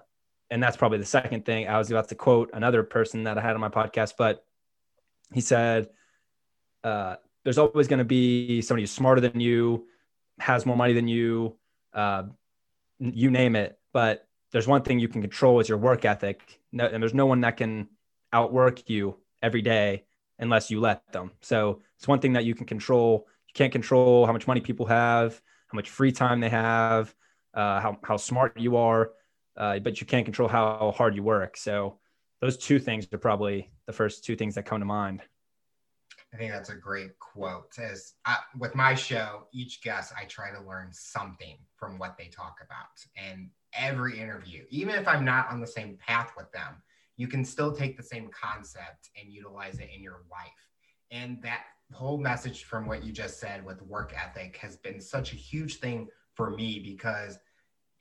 and that's probably the second thing. I was about to quote another person that I had on my podcast, but he said, uh, "There's always going to be somebody who's smarter than you, has more money than you, uh, you name it. But there's one thing you can control is your work ethic, no, and there's no one that can outwork you every day unless you let them. So it's one thing that you can control you can't control how much money people have, how much free time they have, uh, how, how smart you are, uh, but you can't control how hard you work. So those two things are probably the first two things that come to mind. I think that's a great quote. As I, with my show, each guest I try to learn something from what they talk about, and every interview, even if I'm not on the same path with them, you can still take the same concept and utilize it in your life. And that whole message from what you just said with work ethic has been such a huge thing for me because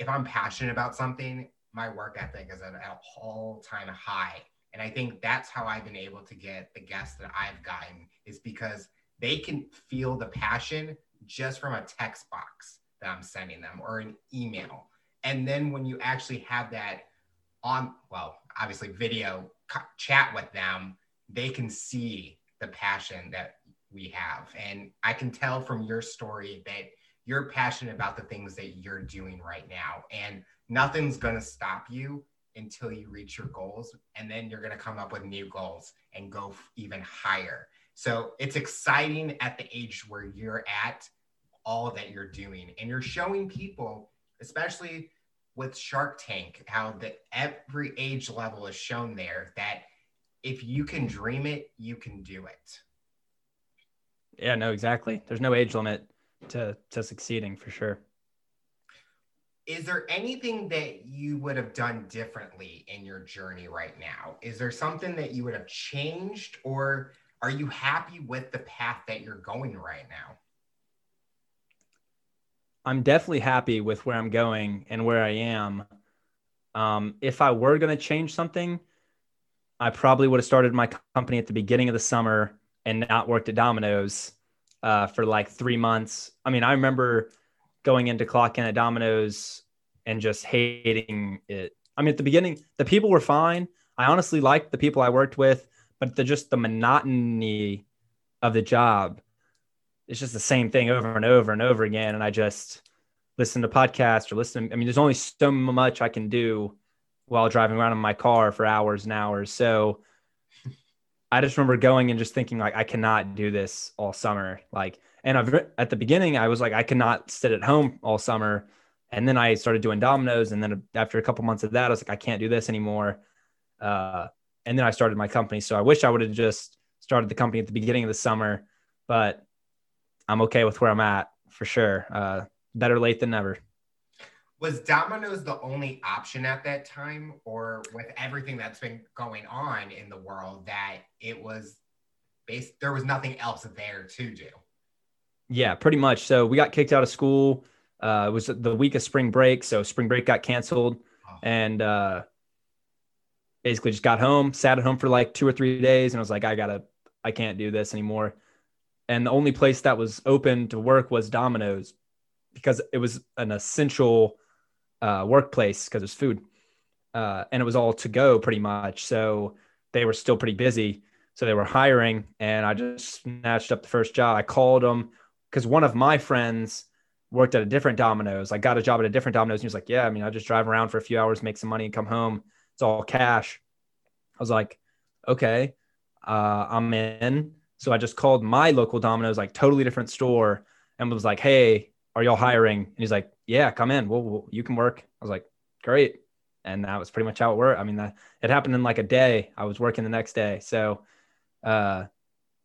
if I'm passionate about something, my work ethic is at an all time high. And I think that's how I've been able to get the guests that I've gotten is because they can feel the passion just from a text box that I'm sending them or an email. And then when you actually have that on, well, obviously video chat with them, they can see the passion that we have. And I can tell from your story that you're passionate about the things that you're doing right now. And nothing's going to stop you until you reach your goals. And then you're going to come up with new goals and go even higher. So it's exciting at the age where you're at all that you're doing. And you're showing people, especially with Shark Tank, how that every age level is shown there that if you can dream it, you can do it. Yeah, no, exactly. There's no age limit to to succeeding for sure. Is there anything that you would have done differently in your journey right now? Is there something that you would have changed or are you happy with the path that you're going right now? I'm definitely happy with where I'm going and where I am. Um, if I were going to change something, I probably would have started my company at the beginning of the summer and not worked at Domino's uh, for like three months. I mean, I remember going into clock in at Domino's and just hating it. I mean, at the beginning, the people were fine. I honestly liked the people I worked with, but the just the monotony of the job. It's just the same thing over and over and over again. And I just listen to podcasts or listen. I mean, there's only so much I can do while driving around in my car for hours and hours. So I just remember going and just thinking like I cannot do this all summer. Like, and I've, at the beginning I was like I cannot sit at home all summer, and then I started doing Domino's, and then after a couple months of that I was like I can't do this anymore. Uh, and then I started my company. So I wish I would have just started the company at the beginning of the summer, but I'm okay with where I'm at for sure. Uh, better late than never. Was Domino's the only option at that time, or with everything that's been going on in the world, that it was based, there was nothing else there to do? Yeah, pretty much. So we got kicked out of school. Uh, it was the week of spring break. So spring break got canceled. Oh. And uh, basically just got home, sat at home for like two or three days, and I was like, I gotta, I can't do this anymore. And the only place that was open to work was Domino's because it was an essential uh, workplace because it was food. Uh, and it was all to go pretty much. So they were still pretty busy. So they were hiring, and I just snatched up the first job. I called them because one of my friends worked at a different Domino's. I got a job at a different Domino's, and he was like, "Yeah, I mean, I just drive around for a few hours, make some money, and come home." it's all cash. I was like, okay, uh, I'm in. So I just called my local Domino's, like totally different store, and was like, hey, are y'all hiring? And he's like, yeah, come in. Well, well you can work. I was like, great. And that was pretty much how it worked. I mean, that it happened in like a day. I was working the next day. So uh,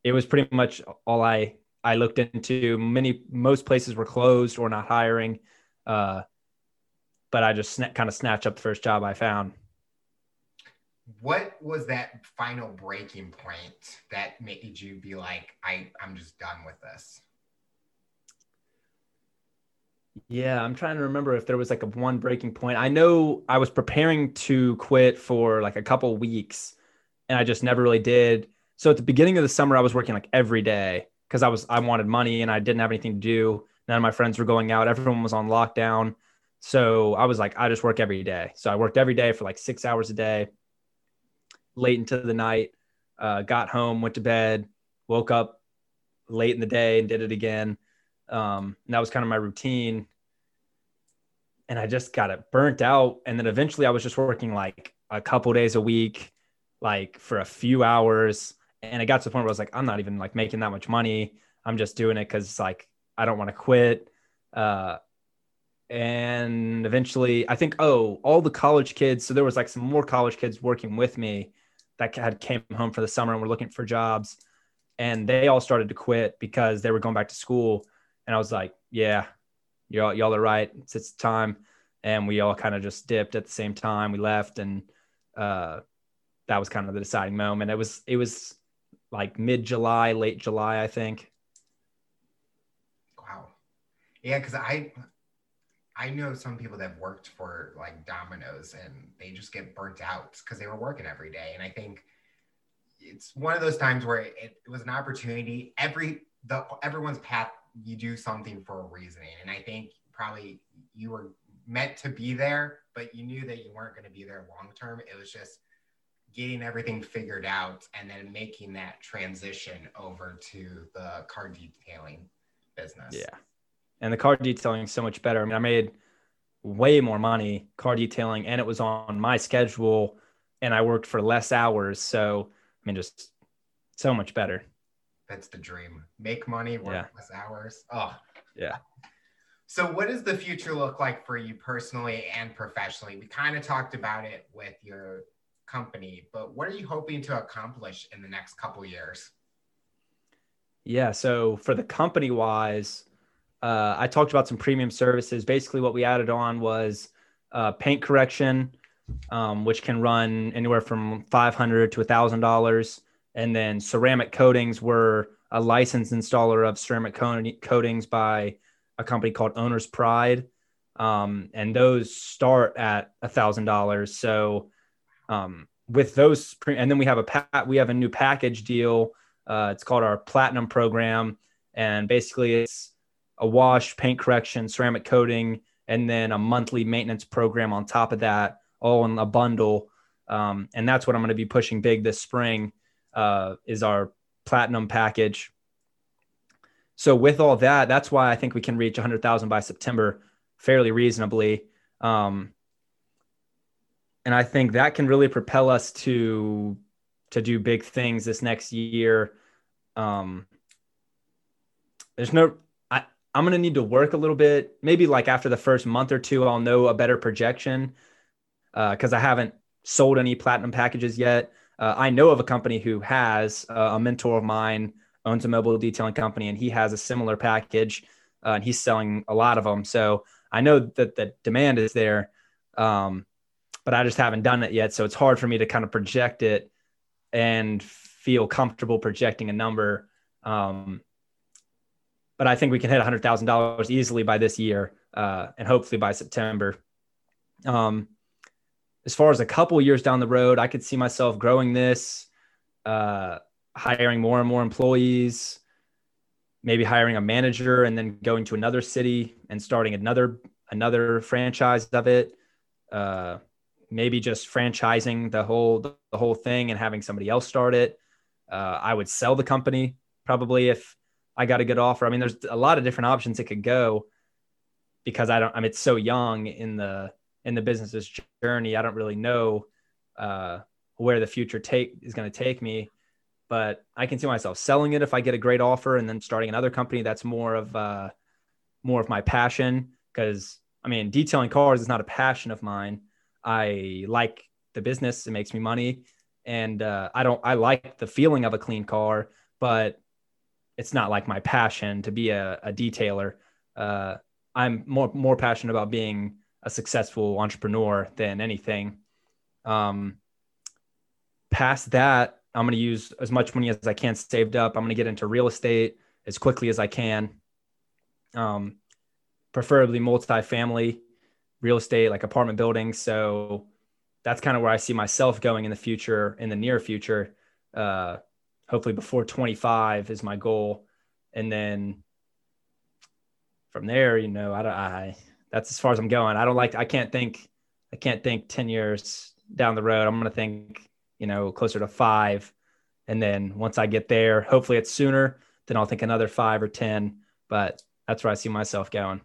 it was pretty much all I I looked into. Many most places were closed or not hiring. Uh, but I just sn- kind of snatched up the first job I found what was that final breaking point that made you be like i i'm just done with this yeah i'm trying to remember if there was like a one breaking point. I know i was preparing to quit for like a couple weeks and i just never really did. So at the beginning of the summer i was working like every day because i was i wanted money and i didn't have anything to do. None of my friends were going out. Everyone was on lockdown. So i was like i just work every day. So i worked every day for like six hours a day. Late into the night. Uh, got home, went to bed, woke up late in the day and did it again. Um, and that was kind of my routine. And I just got it burnt out. And then eventually I was just working like a couple days a week, like for a few hours. And it got to the point where I was like, I'm not even like making that much money. I'm just doing it because like I don't want to quit. Uh, and eventually I think, oh, all the college kids. So there was like some more college kids working with me that had came home for the summer and were looking for jobs and they all started to quit because they were going back to school and i was like yeah y'all, y'all are right. It's, it's time. And we all kind of just dipped at the same time. We left and uh, that was kind of the deciding moment. It was it was like mid july late july i think. Wow. Yeah because i I know some people that have worked for like Domino's and they just get burnt out because they were working every day. And I think it's one of those times where it, it, was an opportunity. Every the everyone's path, you do something for a reasoning. And I think probably you were meant to be there, but you knew that you weren't going to be there long term. It was just getting everything figured out and then making that transition over to the car detailing business. Yeah and the car detailing is so much better. I mean, I made way more money car detailing, and it was on my schedule, and I worked for less hours. So, I mean, just so much better. That's the dream. Make money, work yeah. less hours. Oh, yeah. So, what does the future look like for you personally and professionally? We kind of talked about it with your company, but what are you hoping to accomplish in the next couple years? Yeah. So, for the company wise, uh, I talked about some premium services. Basically, what we added on was uh, paint correction, um, which can run anywhere from five hundred to thousand dollars, and then ceramic coatings. We're a licensed installer of ceramic coatings by a company called Owner's Pride, um, and those start at a thousand dollars. So um, with those, and then we have a pa- we have a new package deal. Uh, it's called our Platinum program, and basically it's a wash, paint correction, ceramic coating, and then a monthly maintenance program on top of that, all in a bundle. Um, and that's what I'm going to be pushing big this spring. Uh, is our platinum package. So with all that, that's why I think we can reach 100,000 by September fairly reasonably. Um, and I think that can really propel us to to do big things this next year. Um, there's no, I, I'm to need to work a little bit. Maybe like after the first month or two, I'll know a better projection because uh, I haven't sold any platinum packages yet. Uh, I know of a company who has uh, a mentor of mine owns a mobile detailing company and he has a similar package uh, and he's selling a lot of them. So I know that the demand is there, um, but I just haven't done it yet. So it's hard for me to kind of project it and feel comfortable projecting a number. Um, but I think we can hit $100,000 easily by this year uh, and hopefully by September. Um, as far as a couple years down the road, I could see myself growing this, uh, hiring more and more employees, maybe hiring a manager and then going to another city and starting another another franchise of it. Uh, maybe just franchising the whole the whole thing and having somebody else start it. Uh, I would sell the company probably if I got a good offer. I mean, there's a lot of different options it could go because I don't. I mean, it's so young in the in the business's journey. I don't really know uh, where the future take is going to take me, but I can see myself selling it if I get a great offer, and then starting another company that's more of uh, more of my passion. Because I mean, detailing cars is not a passion of mine. I like the business; it makes me money, and uh, I don't. I like the feeling of a clean car, but it's not like my passion to be a, a detailer. Uh, I'm more more passionate about being a successful entrepreneur than anything. Um, past that, I'm going to use as much money as I can saved up. I'm going to get into real estate as quickly as I can. Um, preferably multifamily real estate, like apartment buildings. So that's kind of where I see myself going in the future, in the near future. Uh, hopefully before 25 is my goal. And then from there, you know, I, don't I that's as far as I'm going. I don't like, I can't think, I can't think 10 years down the road. I'm going to think, you know, closer to five. And then once I get there, hopefully it's sooner, then I'll think another five or 10. But that's where I see myself going.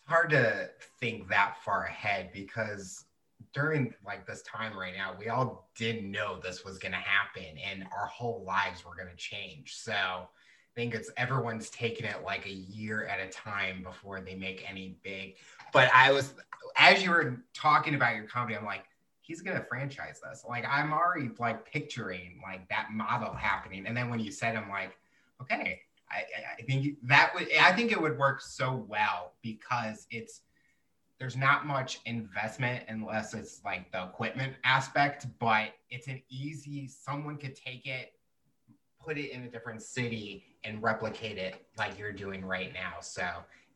It's hard to think that far ahead because during like this time right now, we all didn't know this was going to happen and our whole lives were going to change. So, think it's everyone's taking it like a year at a time before they make any big. But I was, as you were talking about your comedy, I'm like, he's gonna franchise this. Like I'm already like picturing like that model happening. And then when you said, I'm like, okay, I, I think that would, I think it would work so well because it's there's not much investment unless it's like the equipment aspect, but it's an easy. Someone could take it, put it in a different city and replicate it like you're doing right now. So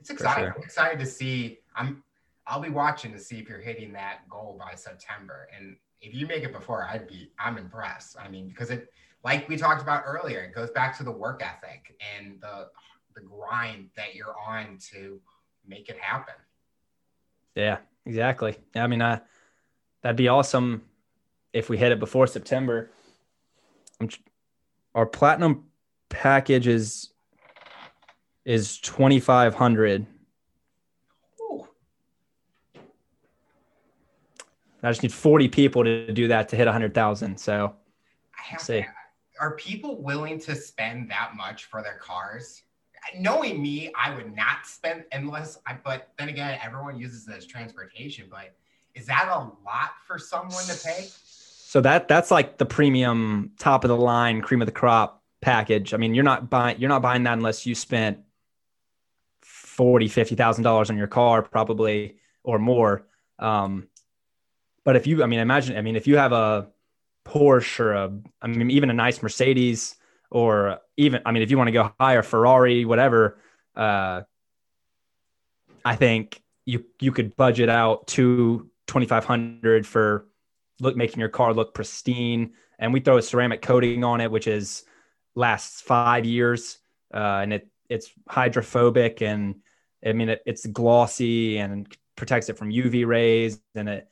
it's exciting. Sure. I'm excited to see. I'm I'll be watching to see if you're hitting that goal by September. And if you make it before, I'd be I'm impressed. I mean, because it like we talked about earlier, it goes back to the work ethic and the the grind that you're on to make it happen. Yeah, exactly. I mean, I that'd be awesome if we hit it before September. I'm, our platinum package is is 2500 I just need 40 people to do that to hit 100,000. So I have see. To, are people willing to spend that much for their cars? Knowing me, I would not spend unless I, but then again, everyone uses it as transportation. But is that a lot for someone to pay? So that that's like the premium top of the line cream of the crop package. I mean, you're not buying you're not buying that unless you spent forty, fifty thousand dollars on your car, probably or more. Um, but if you, I mean, imagine, I mean, if you have a Porsche or a, I mean, even a nice Mercedes, or even, I mean, if you want to go higher, Ferrari, whatever, uh, I think you you could budget out to twenty five hundred for look making your car look pristine, and we throw a ceramic coating on it, which is lasts five years, uh, and it it's hydrophobic and I mean it, it's glossy and protects it from UV rays and it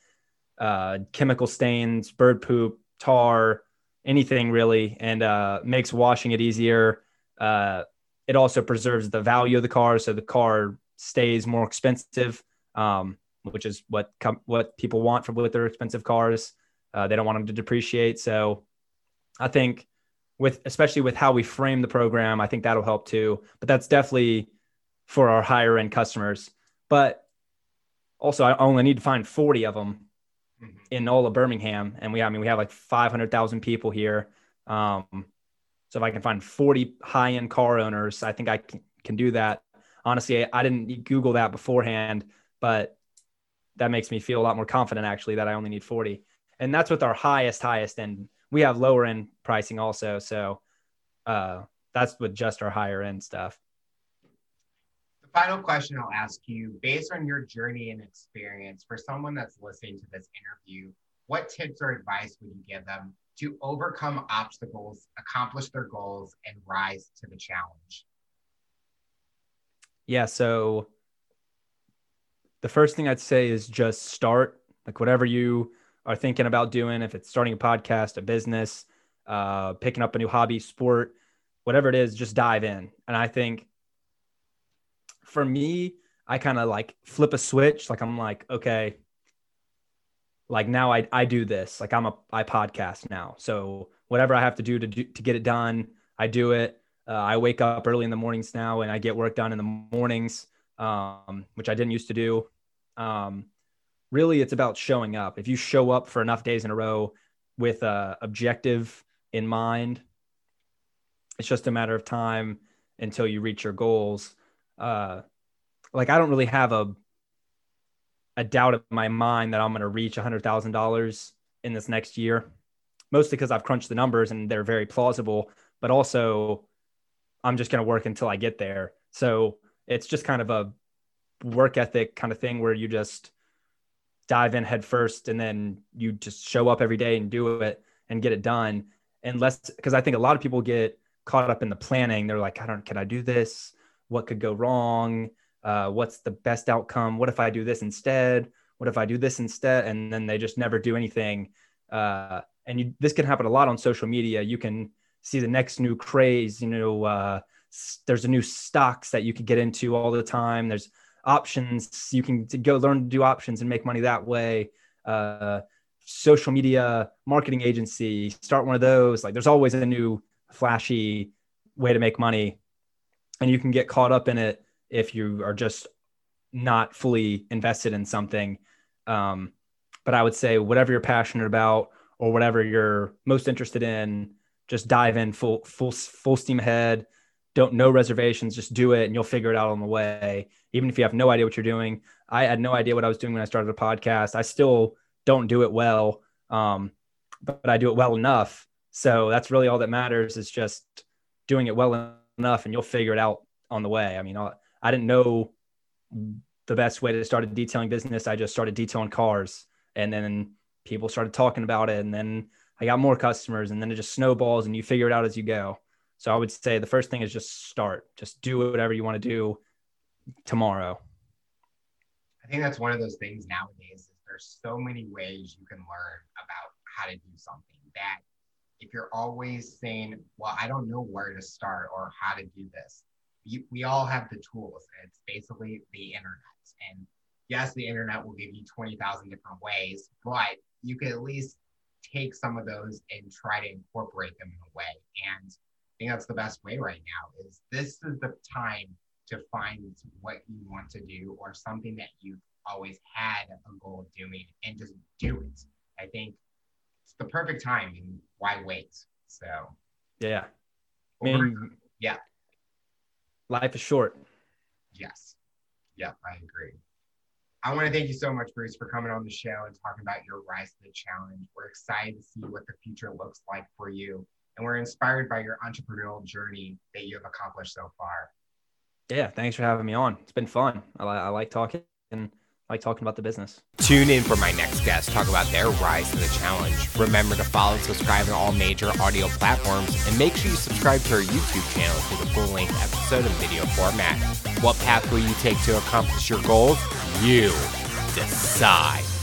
uh, chemical stains, bird poop, tar, anything really, and uh, makes washing it easier. Uh, it also preserves the value of the car, so the car stays more expensive, um, which is what com- what people want from with their expensive cars. Uh, they don't want them to depreciate, so I think with especially with how we frame the program, I think that'll help too. But that's definitely for our higher end customers. But also, I only need to find 40 of them mm-hmm. in all of Birmingham, and we I mean we have like 500,000 people here. Um, so if I can find 40 high end car owners, I think I can, can do that. Honestly, I didn't Google that beforehand, but that makes me feel a lot more confident actually that I only need 40. And that's with our highest, highest end. We have lower end pricing also. So uh, that's with just our higher end stuff. The final question I'll ask you based on your journey and experience for someone that's listening to this interview, what tips or advice would you give them to overcome obstacles, accomplish their goals, and rise to the challenge? Yeah. So the first thing I'd say is just start, like whatever you are thinking about doing, if it's starting a podcast, a business, uh, picking up a new hobby, sport, whatever it is, just dive in. And I think for me, I kind of like flip a switch. Like I'm like, okay, like now I, I do this. Like I'm a I podcast now. So whatever I have to do to do to get it done, I do it. Uh, I wake up early in the mornings now and I get work done in the mornings, um, which I didn't used to do. Um, really, it's about showing up. If you show up for enough days in a row with a objective in mind, it's just a matter of time until you reach your goals. Uh, like I don't really have a a doubt in my mind that I'm going to reach $100,000 in this next year, mostly because I've crunched the numbers and they're very plausible, but also I'm just going to work until I get there. So it's just kind of a work ethic kind of thing where you just dive in head first and then you just show up every day and do it and get it done. Unless, because I think a lot of people get caught up in the planning. They're like, I don't, can I do this? What could go wrong? Uh, what's the best outcome? What if I do this instead? What if I do this instead? And then they just never do anything. Uh, and you, this can happen a lot on social media. You can see the next new craze. You know, uh, there's a new stocks that you could get into all the time. There's options. You can go learn to do options and make money that way. Uh, social media marketing agency, start one of those. Like there's always a new flashy way to make money. And you can get caught up in it if you are just not fully invested in something. Um, but I would say whatever you're passionate about or whatever you're most interested in, just dive in full, full, full steam ahead don't no reservations just do it and you'll figure it out on the way. Even if you have no idea what you're doing i had no idea what i was doing when i started a podcast. I still don't do it well um, but i do it well enough. So that's really all that matters is just doing it well enough and you'll figure it out on the way. I mean i, I didn't know the best way to start a detailing business. I just started detailing cars and then people started talking about it and then i got more customers and then it just snowballs and you figure it out as you go so I would say the first thing is just start. Just do whatever you want to do tomorrow. I think that's one of those things nowadays is there's so many ways you can learn about how to do something that if you're always saying, well, I don't know where to start or how to do this, you, we all have the tools. It's basically the internet. And yes, the internet will give you 20,000 different ways, but you can at least take some of those and try to incorporate them in a way. And think that's the best way right now is this is the time to find what you want to do or something that you've always had a goal of doing and just do it. I think it's the perfect time and why wait? So yeah. Mean, yeah. Life is short. Yes. Yep, I agree. I want to thank you so much, Bruce, for coming on the show and talking about your rise to the challenge. We're excited to see what the future looks like for you and we're inspired by your entrepreneurial journey that you have accomplished so far. Yeah, thanks for having me on. It's been fun. I, I like talking and I like talking about the business. Tune in for my next guest talk about their rise to the challenge. Remember to follow and subscribe on all major audio platforms and make sure you subscribe to our YouTube channel for the full length episode in video format. What path will you take to accomplish your goals? You decide.